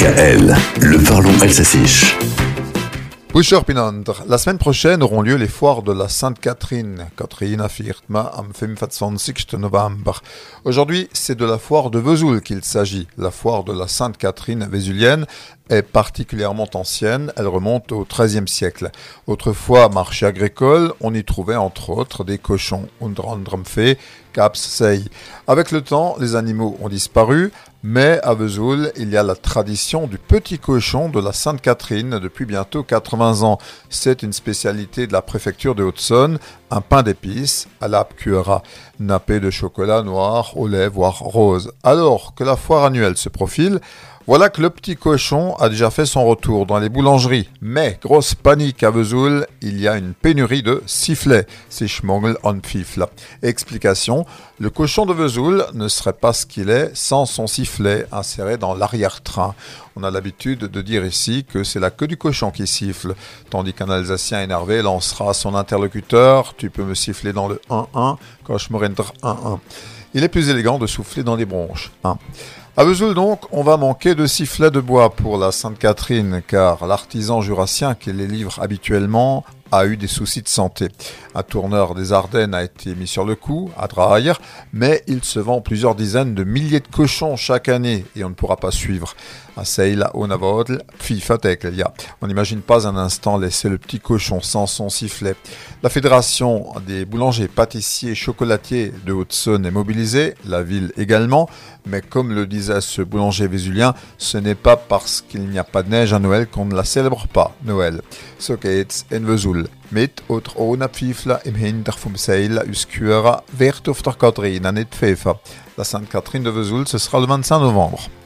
DKL, le parlons Pinander. La semaine prochaine auront lieu les foires de la Sainte-Catherine. Catherine Firtma am 25. novembre. Aujourd'hui, c'est de la foire de Vesoul qu'il s'agit. La foire de la Sainte-Catherine vésulienne est particulièrement ancienne, elle remonte au XIIIe siècle. Autrefois, marché agricole, on y trouvait entre autres des cochons, Caps. Avec le temps, les animaux ont disparu, mais à Vesoul, il y a la tradition du petit cochon de la Sainte-Catherine depuis bientôt 80 ans. C'est une spécialité de la préfecture de Haute-Saône, un pain d'épices à la cuera, nappé de chocolat noir, au lait, voire rose. Alors que la foire annuelle se profile, voilà que le petit cochon a déjà fait son retour dans les boulangeries. Mais, grosse panique à Vesoul, il y a une pénurie de sifflets. C'est schmongel on fifle. Explication, le cochon de Vesoul ne serait pas ce qu'il est sans son sifflet inséré dans l'arrière-train. On a l'habitude de dire ici que c'est la queue du cochon qui siffle, tandis qu'un Alsacien énervé lancera son interlocuteur « Tu peux me siffler dans le 1-1 quand je me 1-1 ». Il est plus élégant de souffler dans les bronches. Hein. À Vesoul donc, on va manquer de sifflets de bois pour la Sainte-Catherine, car l'artisan jurassien qui les livre habituellement a eu des soucis de santé. Un tourneur des Ardennes a été mis sur le coup, à Draher, mais il se vend plusieurs dizaines de milliers de cochons chaque année et on ne pourra pas suivre. On n'imagine pas un instant laisser le petit cochon sans son sifflet. La fédération des boulangers, pâtissiers, chocolatiers de Haute-Saône est mobilisée, la ville également, mais comme le disait ce boulanger vésulien, ce n'est pas parce qu'il n'y a pas de neige à Noël qu'on ne la célèbre pas, Noël. So geht's in Vesoul. Mit oder ohne Pfeifler im Hinter vom Seil Uskura wird auf der Katharina nicht Pfeffer. La Sainte Catherine de Vesoul, ce sera le 25 novembre.